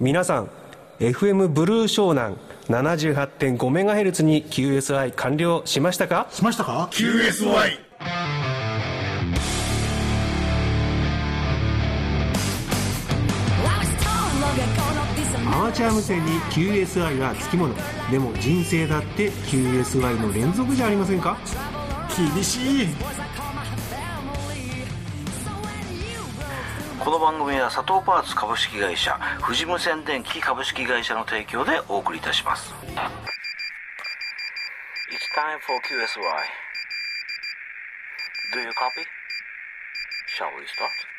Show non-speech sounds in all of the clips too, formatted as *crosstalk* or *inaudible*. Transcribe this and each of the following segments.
皆さん FM ブルー湘南 78.5MHz に QSI 完了しましたか？しましたか？QSY アマチュア無線に QSI はつきもの。でも人生だって QSI の連続じゃありませんか？厳しいこの番組は佐藤パーツ株式会社富士無線電機株式会社の提供でお送りいたします It's time for QSY Do you copy? Shall we start?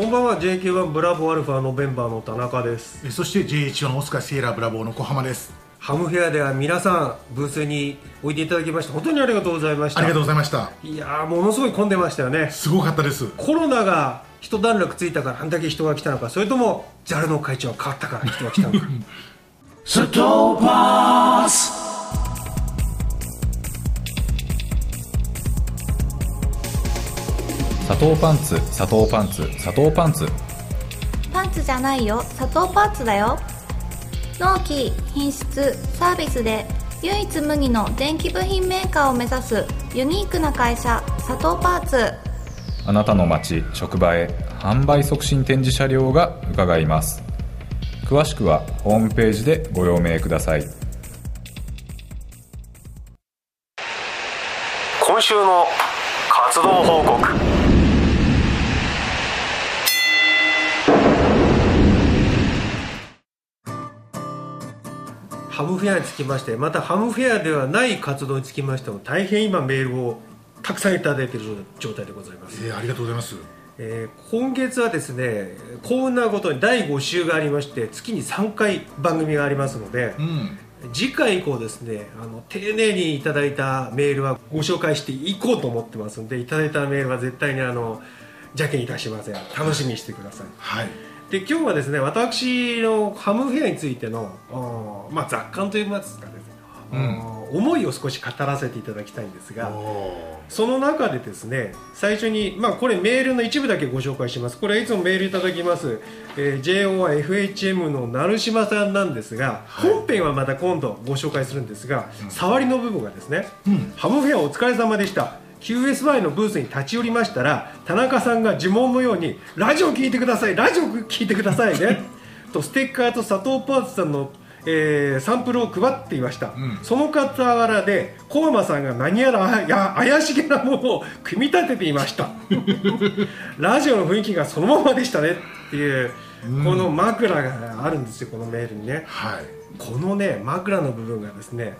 こんばんは JQ1 ブラボーアルファのメンバーの田中です。えそして JH1 オスカーセーラーブラボーの小浜です。ハムフェアでは皆さんブースにおいていただきまして本当にありがとうございました。ありがとうございました。いやーものすごい混んでましたよね。すごかったです。コロナが一段落ついたからあんだけ人が来たのかそれとも JAL の会長が変わったから人が来たのか *laughs* 砂糖パンツ砂糖パンツ砂糖パンツ。パンツじゃないよ。砂糖パンツだよ。納期品質サービスで唯一無二の電気部品メーカーを目指すユニークな会社砂糖パーツ。あなたの街職場へ販売促進展示車両が伺います。詳しくはホームページでご用命ください。今週の活動報告ハムフェアにつきましてまたハムフェアではない活動につきましても大変今メールをたくさんいただいている状態でございます、えーありがとうございます。えー今月はですね幸運なことに第5週がありまして月に3回番組がありますので、うん。次回以降ですねあの丁寧にいただいたメールはご紹介していこうと思ってますのでいただいたメールは絶対にあの邪険いたしません。楽しみにしてください。はいで今日はですね私のハムフェアについてのまあ、雑感といいますかですね、あー思いを少し語らせていただきたいんですがおその中でですね最初に、まあ、これメールの一部だけご紹介します。これはいつもメールいただきます、えー JOFHM の成島さんなんですが、はい。本編はまた今度ご紹介するんですが、触りの部分がですね、うん。ハムフェアお疲れ様でした QSY のブースに立ち寄りましたら田中さんが呪文のように「ラジオ聞いてくださいラジオ聞いてくださいね」*laughs* とステッカーと佐藤パーツさんの、えーサンプルを配っていました、ん。その傍らで小山さんが何やらあや怪しげなものを組み立てていました。*laughs* ラジオの雰囲気がそのままでしたねっていう、この枕があるんですよこのメールにね。はい。このね枕の部分がですね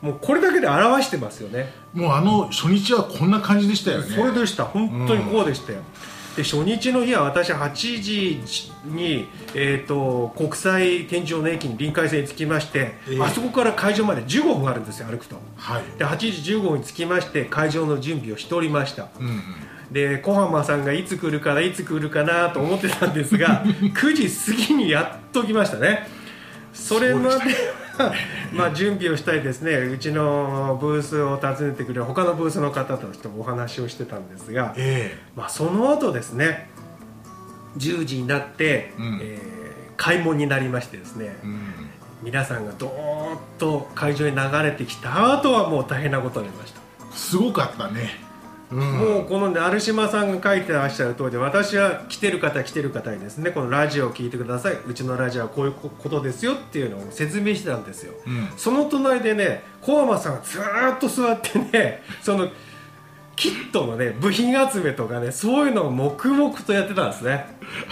もうこれだけで表してますよね。もうあの初日はこんな感じでしたよね。それでした。本当にこうでしたよ、で初日の日は私8時に、えー、と国際天井の駅に臨海線に着きまして、ええ。あそこから会場まで15分あるんですよ歩くと。はい。で8時15分に着きまして会場の準備をしておりました。うんうん。で小浜さんがいつ来るかないつ来るかなと思ってたんですが *laughs* 9時過ぎにやっと来ましたね。それまでは *laughs* まあ準備をしたりですね。うちのブースを訪ねてくれる他のブースの方たちとお話をしてたんですが、えまあ、その後ですね10時になって、うん。えー開門になりましてですね、えうん。皆さんがどーっと会場に流れてきた後はもう大変なことになりました。すごかったねうんもうこの成島さんが書いてらっしゃる通りで私は来てる方来てる方にですねこのラジオを聞いてください。うちのラジオはこういうことですよっていうのを説明してたんですよ、うん。その隣でね小浜さんがずーっと座ってねそのキットのね部品集めとかねそういうのを黙々とやってたんですね。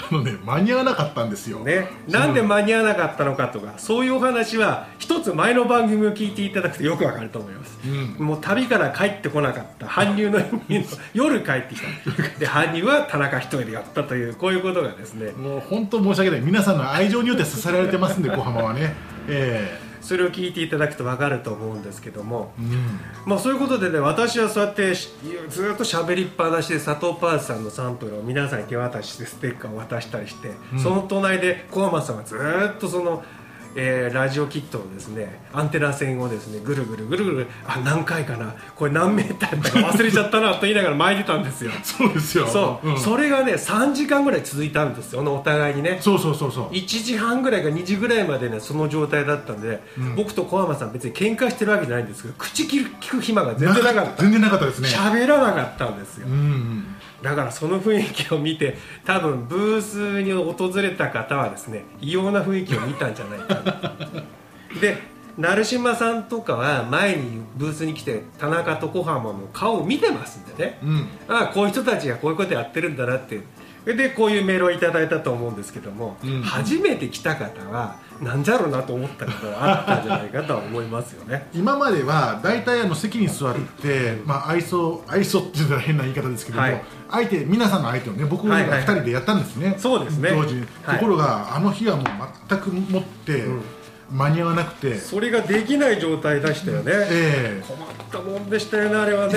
あのね間に合わなかったんですよ。ね。なんで間に合わなかったのかとかそういうお話は一つ前の番組を聞いていただくとよくわかると思います、うん。もう旅から帰ってこなかった。搬入の夜帰ってきた。で搬入は田中一人でやったというこういうことがですね。もう本当申し訳ない。皆さんの愛情によって支えられてますんで小浜はね。えそれを聞いていただくとわかると思うんですけども、えうん。まあ、そういうことでね私はそうやってしずっと喋りっぱなしで佐藤パーツさんのサンプルを皆さんに手渡ししてステッカーを渡したりして、その隣で小浜さんはずっとそのえーラジオキットのですねアンテナ線をですねぐるぐるぐるぐるあ何回かなこれ何メーターやったか忘れちゃったなと言いながら巻いてたんですよ。*laughs* そうですよ。そう、ん。それがね3時間ぐらい続いたんですよお互いにね。そうそうそうそう。1時半ぐらいか2時ぐらいまでねその状態だったんで、僕と小浜さん別に喧嘩してるわけじゃないんですけど口聞く暇が全然なかった。全然なかったですね。喋らなかったんですよ。うんうん。だからその雰囲気を見て多分ブースに訪れた方はですね異様な雰囲気を見たんじゃないかなで成島さんとかは前にブースに来て田中と小浜の顔を見てますんでね、うん。ああこういう人たちがこういうことやってるんだなってでこういうメールをいただいたと思うんですけども、うん。初めて来た方はなんじゃろうなと思ったことがあったんじゃないかとは思いますよね。今までは大体あの席に座って、まあ、愛想愛想って言ったら変な言い方ですけども、はい。相手皆さんの相手をね僕らはいはいはい。2人でやったんですね、そうですね。当時、はい。ところがあの日はもう全くもって間に合わなくて、それができない状態でしたよね、ええ。困ったもんでしたよねあれはね。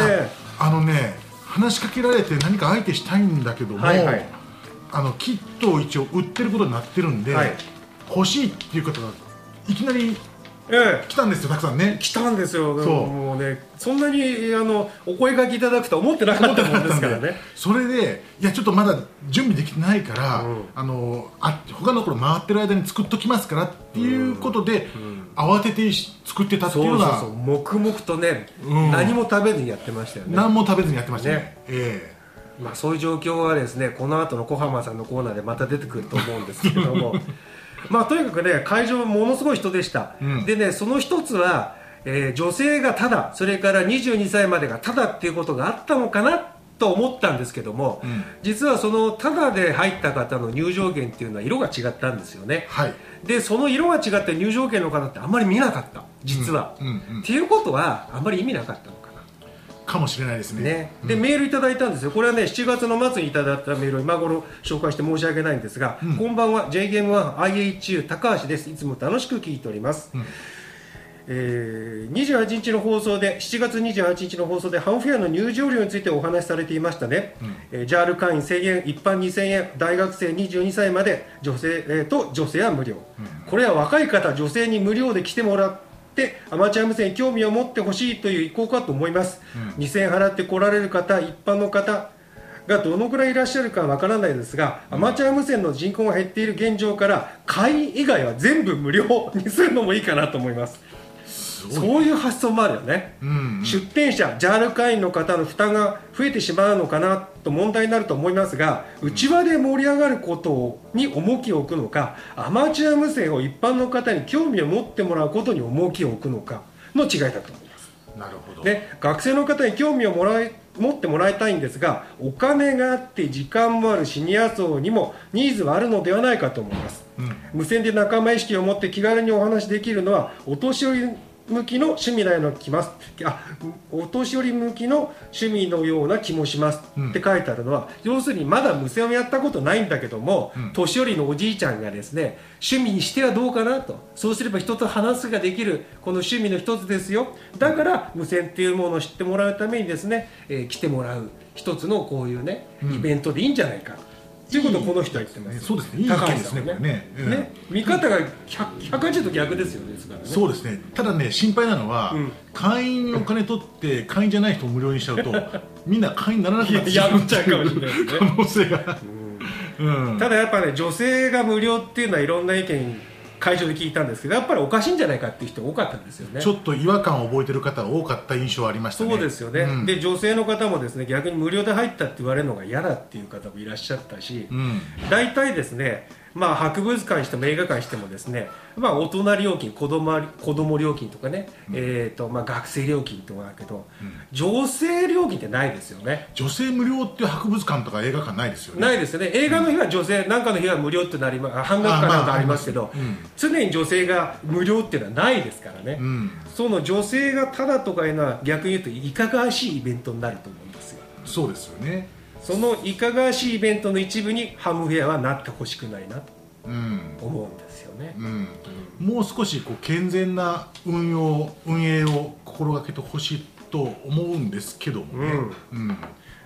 あのね話しかけられて何か相手したいんだけども、はいはいあのキットを一応売ってることになってるんで、はい。欲しいっていう方がいきなりええ。来たんですよたくさんね。来たんですよ。そう。もうねそんなにあのお声掛けいただくとは思ってなかったもんですからね。*laughs* それでいやちょっとまだ準備できてないから、うん。あのあ他の頃回ってる間に作っときますからっていうことで、慌てて作ってたっていうそうそうのがそう。黙々とね、うん。何も食べずにやってましたよね。何も食べずにやってましたね。ね。えまあ、そういう状況はですねこの後の小浜さんのコーナーでまた出てくると思うんですけれども。*laughs* まあとにかくね会場はものすごい人でした、うん。でねその一つは、えー女性がただそれから22歳までがただっていうことがあったのかなと思ったんですけども、うん。実はそのただで入った方の入場券っていうのは色が違ったんですよね。えはい。でその色が違って入場券の方ってあんまり見なかった実は、うんうんうんっていうことはあんまり意味なかったのか。なかもしれないですね。ね、うん。でメールいただいたんですよ、これはね7月の末にいただいたメール。を今頃紹介して申し訳ないんですが、うん。こんばんは、J ゲームは IHU 高橋です、いつも楽しく聞いております。うん。えー28日の放送で7月28日の放送でハンフェアの入場料についてお話しされていましたね、えー、JAL 会員1000円一般2000円大学生22歳まで女性、えーと女性は無料、これは若い方女性に無料で来てもらってアマチュア無線に興味を持ってほしいという意向かと思います、2000円払って来られる方一般の方がどのくらいいらっしゃるかわからないですが、アマチュア無線の人口が減っている現状から会員以外は全部無料にするのもいいかなと思いますそういう発想もあるよね、うんうん。出店者 JAL 会員の方の負担が増えてしまうのかなと問題になると思いますが内輪で盛り上がることに重きを置くのかアマチュア無線を一般の方に興味を持ってもらうことに重きを置くのかの違いだと思います。なるほど、ね、学生の方に興味をもらい持ってもらいたいんですがお金があって時間もあるシニア層にもニーズはあるのではないかと思います、うん。無線で仲間意識を持って気軽にお話しできるのはお年寄り向きの趣味なような気ます。あお年寄り向きの趣味のような気もします。うん。って書いてあるのは、要するにまだ無線をやったことないんだけども、うん。年寄りのおじいちゃんがですね趣味にしてはどうかなと。そうすれば人と話すができるこの趣味の一つですよ。だから無線っていうものを知ってもらうためにですね、えー来てもらう一つのこういうね、うん。イベントでいいんじゃないか。ということをこの人は言ってます。そうですね。いい意見ですねさんはこれね。うんね見方が100 180度逆ですよねですからね。そうですね。ただね心配なのは、うん。会員にお金取って会員じゃない人を無料にしちゃうと *laughs* みんな会員にならなくなってしまやっちゃうかもしれないですね。可能性が、うん。ただやっぱね女性が無料っていうのはいろんな意見会場で聞いたんですけどやっぱりおかしいんじゃないかっていう人多かったんですよね。ちょっと違和感を覚えてる方が多かった印象はありましたね。そうですよね、うん。で女性の方もですね逆に無料で入ったって言われるのが嫌だっていう方もいらっしゃったし、うん。大体ですね、まあ、博物館にしても映画館にしてもですね、まあ、大人料金子供子供料金とかね、えーとまあ、学生料金とかだけど、女性料金ってないですよね。女性無料っていう博物館とか映画館ないですよね。ないですよね。映画の日は女性、なんかの日は無料ってなりまあ半額かなんかありますけど、あまああります常に女性が無料っていうのはないですからね、うん。その女性がただとかいうのは逆に言うといかがわしいイベントになると思うんですよ。そうですよねそのいかがわしいイベントの一部にハムフェアはなってほしくないなとうん。思うんですよね、うん。もう少しこう健全な運用運営を心がけてほしいと思うんですけどもね、うん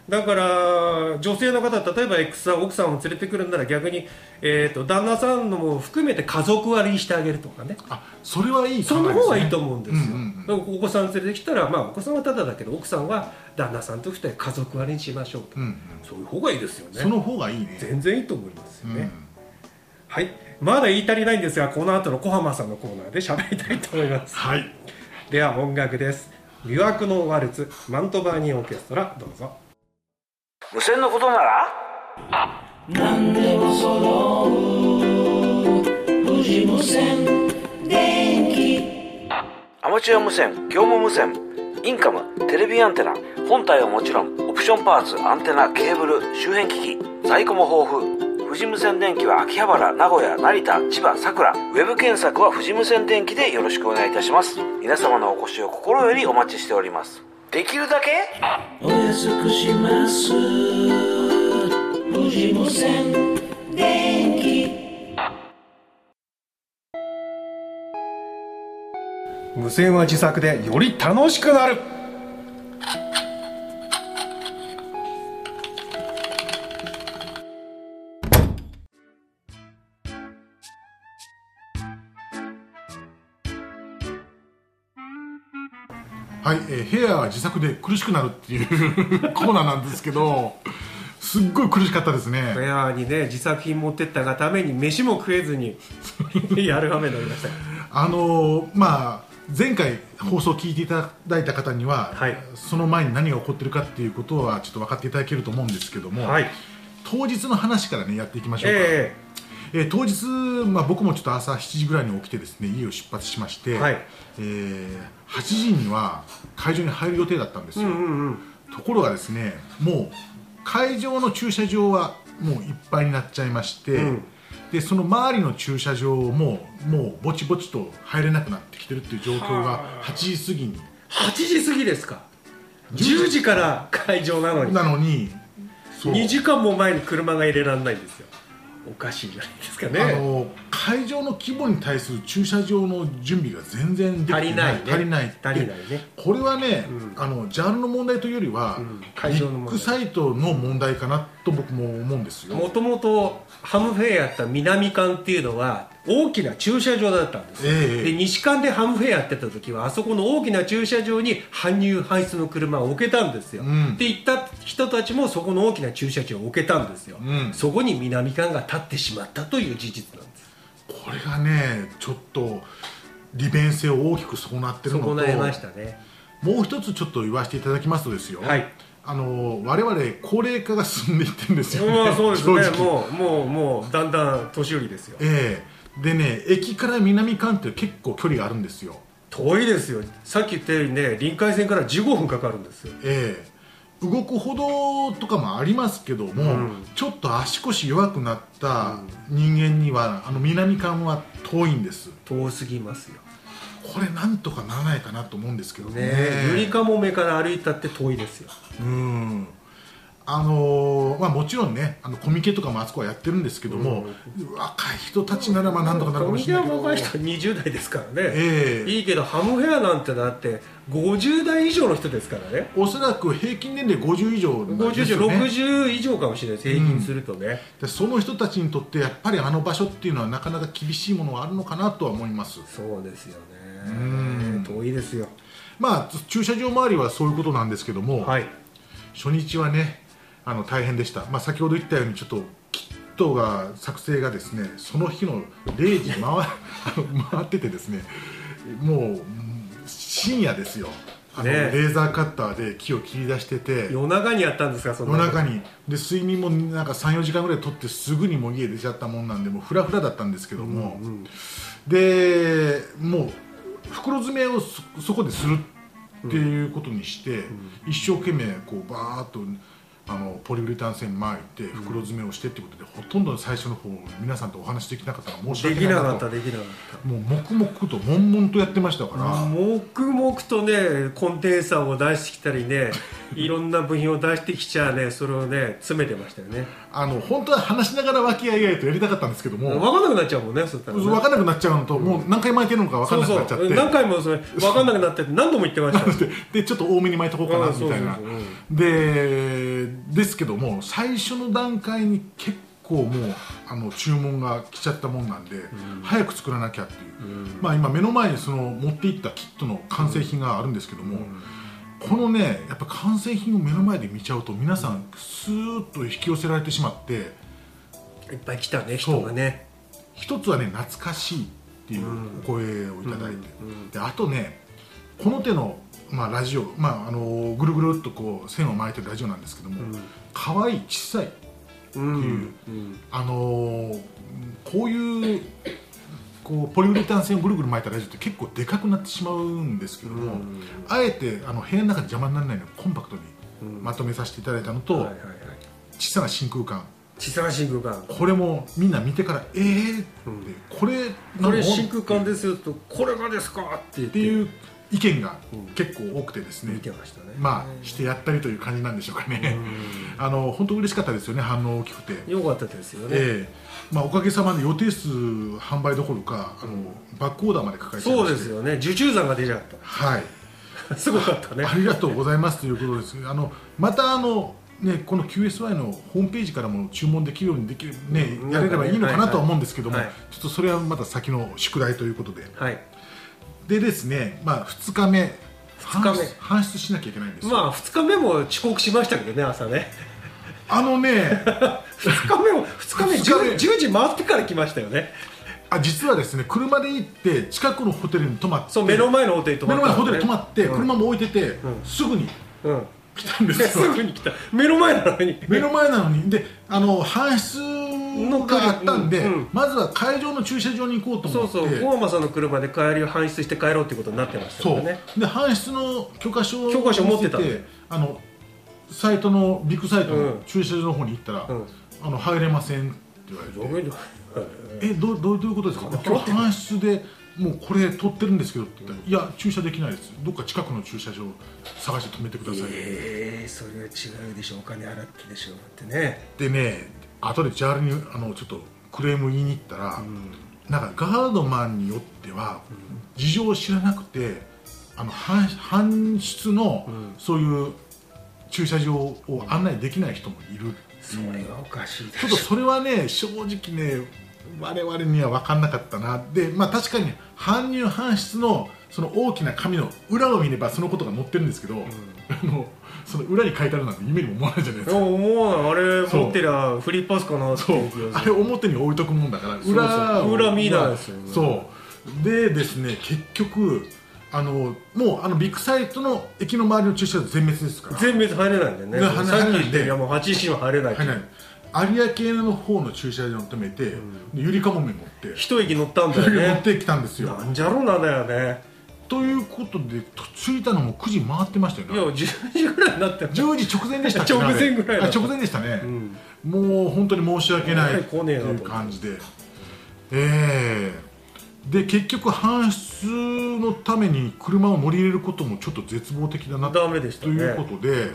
だから女性の方例えば X さん奥さんを連れてくるんなら逆に、えー、と旦那さんのも含めて家族割りしてあげるとかね。あそれはいい考その方がいいと思うんですよ、うんうんうん。お子さん連れてきたら、まあ、お子さんはただだけど奥さんは旦那さんとして家族割りにしましょうと、うんうん。そういう方がいいですよね。その方がいいね。全然いいと思いますよね、うん。はい。まだ言い足りないんですがこの後の小浜さんのコーナーで喋りたいと思います。はい。では音楽です。魅惑のワルツマントバーニーオーケストラどうぞ無線のことなら？アマチュア無線業務無線インカムテレビアンテナ本体はもちろんオプションパーツアンテナケーブル周辺機器在庫も豊富。富士無線電機は秋葉原名古屋成田千葉佐倉ウェブ検索は富士無線電機でよろしくお願いいたします。皆様のお越しを心よりお待ちしておりますできるだけ？お安くします。富士無線電気。無線は自作でより楽しくなる。はい、えーヘアは自作で苦しくなるっていう *laughs* コーナーなんですけどすっごい苦しかったですね。フェアにね自作品持ってったがために飯も食えずにやるになりました。あのーまあ前回放送を聞いていただいた方には、はい。その前に何が起こってるかっていうことはちょっと分かっていただけると思うんですけども、はい。当日の話からねやっていきましょうか、ええー当日、まあ、僕もちょっと朝7時ぐらいに起きてですね家を出発しまして、はい。えー8時には会場に入る予定だったんですよ、えうんうんうん。ところがですねもう会場の駐車場はもういっぱいになっちゃいまして、うん。でその周りの駐車場ももうぼちぼちと入れなくなってきてるっていう状況が8時過ぎに。8時過ぎですか？10時から会場なのに。なのにそう。2時間も前に車が入れられないんですよおかしいじゃないですかね。あの会場の規模に対する駐車場の準備が全然できてない。足りないね。足りない。足りないね。これはね、うん。あのジャンルの問題というよりは、うん。ビ会場の問題ッグサイトの問題かなと僕も思うんですよ。もともとハムフェアやった南館っていうのは大きな駐車場だったんです。よ、ええ。で西館でハムフェアやってた時はあそこの大きな駐車場に搬入搬出の車を置けたんですよ、うん。で行った人たちもそこの大きな駐車場を置けたんですよ、うん。そこに南館が立ってしまったという事実なんです。これがねちょっと利便性を大きく損なってるのと損なえましたね。もう一つちょっと言わせていただきますとですよ、はい。あの我々高齢化が進んでいってるんですよ、まあそうですね。もうもうもうだんだん年寄りですよ。ええでね駅から南館って結構距離があるんですよ。遠いですよ。さっき言ったようにね臨海線から15分かかるんですよ。ええ。動く歩道とかもありますけども、うん。ちょっと足腰弱くなった人間には、あの南館は遠いんです。遠すぎますよ。これなんとかならないかなと思うんですけどね。ねえゆりかもめから歩いたって遠いですよ。うんあのーまあ、もちろんねあのコミケとかもあそこはやってるんですけども、若い人たちならまあなんとかなるかもしれないけど。若い人20代ですからね、ええ。いいけどハムフェアなんてだって50代以上の人ですからね。おそらく平均年齢50以上50ですよね。60以上かもしれないです。平均するとね、でその人たちにとってやっぱりあの場所っていうのはなかなか厳しいものがあるのかなとは思います。そうですよね。ん。遠いですよ。まあ駐車場周りはそういうことなんですけども、はい。初日はねあの大変でした、まあ、先ほど言ったようにちょっとキットが作成がですねその日の0時回 *laughs* 回っててですねもううん深夜ですよ。あの、ねレーザーカッターで木を切り出してて。夜中にやったんですかそ夜中に。で睡眠もなんか34時間ぐらい取ってすぐにもう家出ちゃったもんなんでもうフラフラだったんですけども、でもう袋詰めをそそこでするっていうことにして、一生懸命こうバーっとあのポリウレタン線巻いて袋詰めをしてってことで、ほとんど最初の方皆さんとお話できなかったのは申しできなか訳ないなとったできなかった。もう黙々と悶々とやってましたから、黙々とねコンデンサーを出してきたりね *laughs* いろんな部品を出してきちゃねそれをね詰めてましたよね。あの本当は話しながら和気あいあいとやりたかったんですけども、分かんなくなっちゃうもんねそしたらね。分かんなくなっちゃうのと、もう何回巻いてるのか分かんなくなっちゃって。何回もそれ分かんなくなってって何度も言ってましたよ *laughs* ででちょっと多めに巻いとこうかなみたいな。うでですけども最初の段階に結構もうあの注文が来ちゃったもんなんで、早く作らなきゃっていう、まあ今目の前にその持っていったキットの完成品があるんですけども、このねやっぱ完成品を目の前で見ちゃうと皆さんスーッと引き寄せられてしまっていっぱい来たね人がね。一つはね懐かしいっていうお声をいただいて、であとねこの手の、まあ、ラジオ、まあ、あのぐるぐるっとこう線を巻いてるラジオなんですけども、可愛い小さいっていう、あのーこういうこうポリウレタン線をぐるぐる巻いたラジオって結構でかくなってしまうんですけども、あえてあの部屋の中で邪魔にならないようにコンパクトにまとめさせていただいたのと、はいはいはい。小さな真空管。小さな真空管。これもみんな見てからえーって、これこれ真空管ですよとこれがですかって言っていう意見が結構多くてですね、見てましたね。まあしてやったりという感じなんでしょうかね、*laughs* あの本当嬉しかったですよね。反応大きくて、よかったですよね、ええ。まあ、おかげさまで予定数販売どころかあのバックオーダーまで抱えてそうですよね。受注残が出ちゃっはい。た *laughs* すごかったね。ありがとうございますということです。あのまたあのね、この QSY のホームページからも注文できるようにできる、ねうん。やれればいいのかなとは思うんですけども、はいはい。ちょっとそれはまた先の宿題ということで。はいでですね、まあ、2日目二日目。搬出しなきゃいけないんですよ、まあ2日目も遅刻しましたけどね朝ね。あのね *laughs* 2日目も2日目二日目。10, 10時回ってから来ましたよね。あ実はですね車で行って近くのホテルに泊まってそう目の前のホテルに泊まった目の前のホテルに泊まって、うん。車も置いてて、ん。すぐにうん。来たんです *laughs* すよぐに来た。目の前なのに。目の前なのに。であの搬出があったんで、まずは会場の駐車場に行こうとそう思って。そう大山さんの車で帰りを搬出して帰ろうっていうことになってましたそう。よねで搬出の許可証を許可証持ってたあのサイトのビッグサイトうん。の駐車場の方に行ったら、うん。あの入れませんって言われて、えどうどういうことですか？今日搬出でもうこれ取ってるんですけどって言ったら、いや駐車できないです。どっか近くの駐車場探して止めてください、ええそれは違うでしょお金払ってでしょってね。でね後で JAL にあのちょっとクレーム言いに行ったら、なんかガードマンによっては事情を知らなくてあの搬搬出のそういう駐車場を案内できない人もいるそれはおかしいでちょっとそれはね正直ね我々には分かんなかったな。でまあ確かに搬入搬出のその大きな紙の裏を見ればそのことが載ってるんですけど、あのその裏に書いてあるなんて夢にも思わないじゃないですか。もうあれそう。持ってりゃフリーパスかなそうあれ表に置いとくもんだからそう裏見ないですよね。そう。でですね結局あのもうあのビッグサイトの駅の周りの駐車場全滅ですから。全滅入れないんだよね。さっき言っていやもう8時には入れない入らない有明の方の駐車場に止めて、でゆりかもめ持って。一駅乗ったんだ持よね。ってきたんですよ。なんじゃろうなんだよね。ということでと着いたのも9時回ってましたよね。いや10時ぐらいになって10時直前でしたっけ？直前ぐらい直前でしたね、ん。もう本当に申し訳ないと。いう感じで。ええ。で結局搬出のために車を乗り入れることもちょっと絶望的だなダメでしたね。ということで、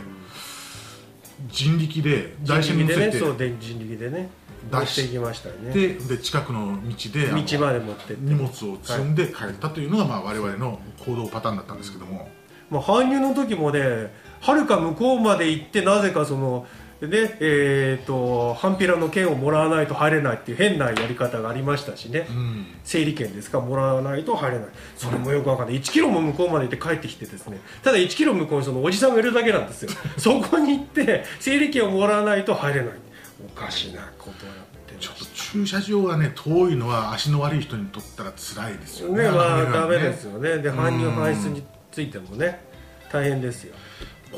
人力で台車に乗せて、そうで人力でね出していきましたよね。でで近くの道で道まで持ってって。荷物を積んで帰ったというのが、まあ、我々の行動パターンだったんですけども、まあ、搬入の時もねはるか向こうまで行ってなぜかそのねえー、とハンピラの券をもらわないと入れないっていう変なやり方がありましたしね、うん。整理券ですかもらわないと入れない。それもよくわかんない。1キロも向こうまで行って帰ってきてですね。ただ1キロ向こうにそのおじさんがいるだけなんですよ。*laughs* そこに行って整理券をもらわないと入れない。おかしなことをやってちょっと駐車場がね遠いのは足の悪い人にとったら辛いですよね。ねまあのダメねですよね。で搬入搬出についてもね大変ですよ。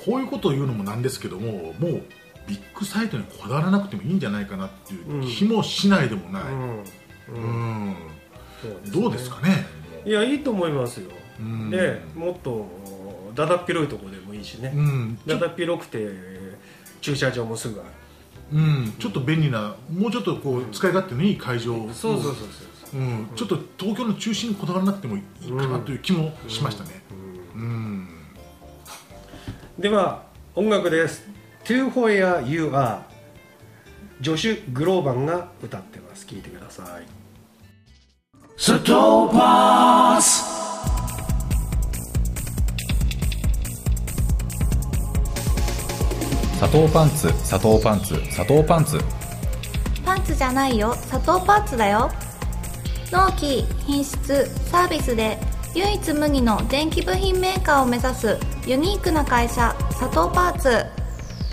こういうことを言うのもなんですけどももうビッグサイトにこだわらなくてもいいんじゃないかなっていう気もしないでもない、うん。うん。そうね。どうですかね？いやいいと思いますよ。うん。でもっとだだっ広いとこでもいいしね。うん。だだっ広くて駐車場もすぐある。うん、ちょっと便利なもうちょっとこう使い勝手のいい会場。をそうそうそうそう。うん、ちょっと東京の中心にこだわらなくてもいいかなという気もしましたね。うん、では音楽です「To Where You Are」ジョシュ・グローバンが歌ってます。聴いてください。Satopas. 砂糖パンツ砂糖パンツ砂糖パンツ。パンツじゃないよ。砂糖パンツだよ。納期品質サービスで唯一無二の電気部品メーカーを目指すユニークな会社佐藤パーツ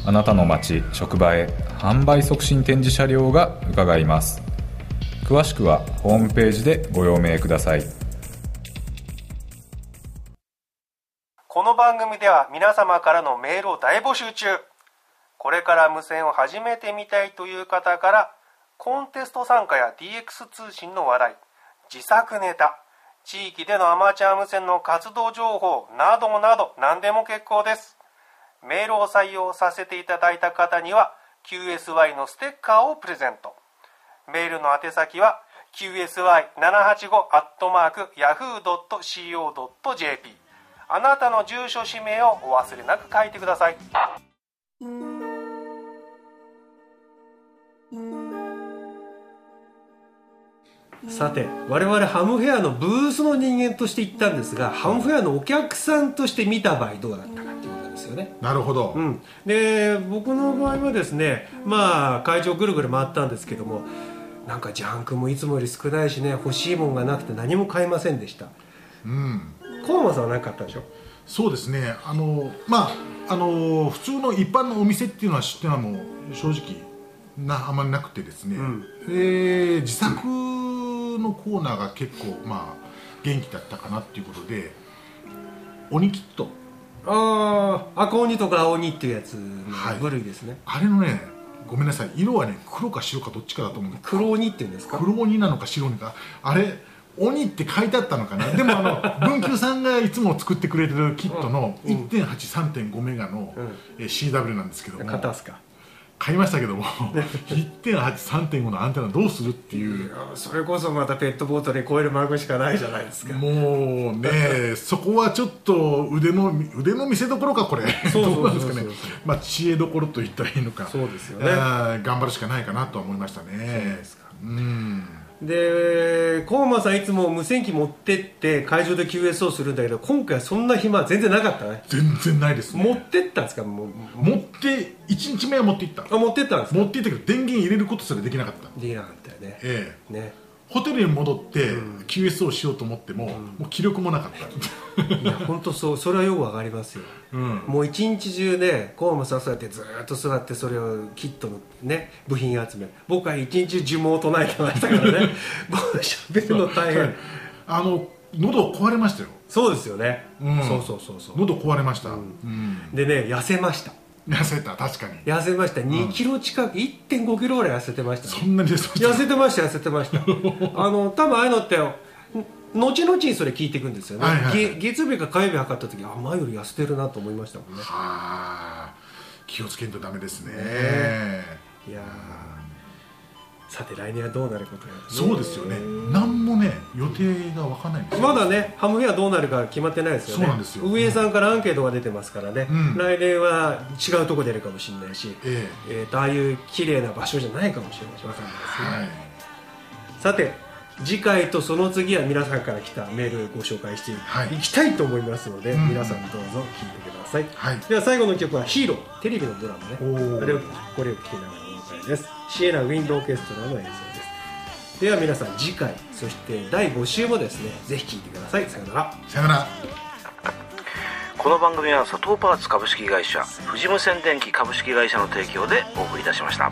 あなたの街職場へ販売促進展示車両が伺います。詳しくはホームページでご用命ください。この番組では皆様からのメールを大募集中。これから無線を始めてみたいという方からコンテスト参加や DX 通信の話題自作ネタ地域でのアマチュア無線の活動情報などなど何でも結構です。メールを採用させていただいた方には QSY のステッカーをプレゼント。メールの宛先は qsy785-yahoo.co.jp あなたの住所氏名をお忘れなく書いてください。さて我々ハムフェアのブースの人間として行ったんですがハムフェアのお客さんとして見た場合どうだったかっていうですよね。なるほど、うん、で僕の場合はですねまあ会場ぐるぐる回ったんですけどもなんかジャンクもいつもより少ないしね欲しいもんがなくて何も買えませんでした。うん、コウマさんは何かあったでしょ？そうですね。あのまああの普通の一般のお店っていうのは知ってるのはもう正直なあまりなくてですね、ん。えー自作のコーナーが結構まあ元気だったかなっていうことで鬼キットああ赤鬼とか青鬼っていうやつのはい。部類ですね、あれのねごめんなさい。色はね黒か白かどっちかだと思う。んだ黒鬼っていうんですか？黒鬼なのか白鬼か。あれ鬼って書いてあったのかな。でもあの *laughs* 文久さんがいつも作ってくれてるキットのうんうん。1.83.5メガの、うん。えー CW なんですけども。買ったんすか？買いましたけども。*laughs* 1.83.5のアンテナどうするっていう。それこそまたペットボトルに超えるマグしかないじゃないですか。もうねそこはちょっと腕の腕の見せ所かこれ。そうそうそうそう。どうなんですかね。まあ知恵どころと言ったらいいのか。そうですよね。頑張るしかないかなとは思いましたね。ですか。うんでコウマさんいつも無線機持ってって会場で QS をするんだけど今回はそんな暇は全然なかったね。全然ないですね。持ってったんですか？もう持って1日目は持っていった。あ持ってったんですか？持っていったけど電源入れることすらできなかった。できなかったよね。ええ。ねホテルに戻って QS をしようと思っても、もう気力もなかった、いや本当そうそれはよくわかりますよ。うん、もう一日中ねコウマさんそうやってずーっと座ってそれをキットのね部品集め僕は一日中呪文を唱えてましたからね。*laughs* もう喋るの大変。あの喉壊れましたよ。そうですよね、うん。そうそうそうそう。喉壊れました、うん。でね痩せました痩せた確かに。痩せました。2キロ近く1 5キロぐらい痩せてましたね。そんなに痩せてました痩せてました。*laughs* あの多分ああいうのってん後々にそれ聞いていくんですよね、はいはいはい。げ月曜日か火曜日測った時あ前より痩せてるなと思いましたもんね。はあ。気をつけんとダメですね。いやーさて来年はどうなることやそうですよね。何もね予定が分かんないんですよ。まだねハムフェアどうなるか決まってないですよね。そうなんですよ。上江さんからアンケートが出てますからね、うん。来年は違うところでやるかもしれないし、ええ。ーとああいう綺麗な場所じゃないかもしれないしわかんないですね、えはい。さて次回とその次は皆さんから来たメールをご紹介していはいきたいと思いますので、うん。皆さんどうぞ聞いてください、はい。では最後の曲は「ヒーロー」テレビのドラマね。おー。あれをこれを聴きながらお別れですシエナ・ウィンド・オーケストラの演奏です。では皆さん次回そして第5週もですねぜひ聴いてください。さよなら。さよなら。この番組は佐藤パーツ株式会社富士無線電機株式会社の提供でお送りいたしました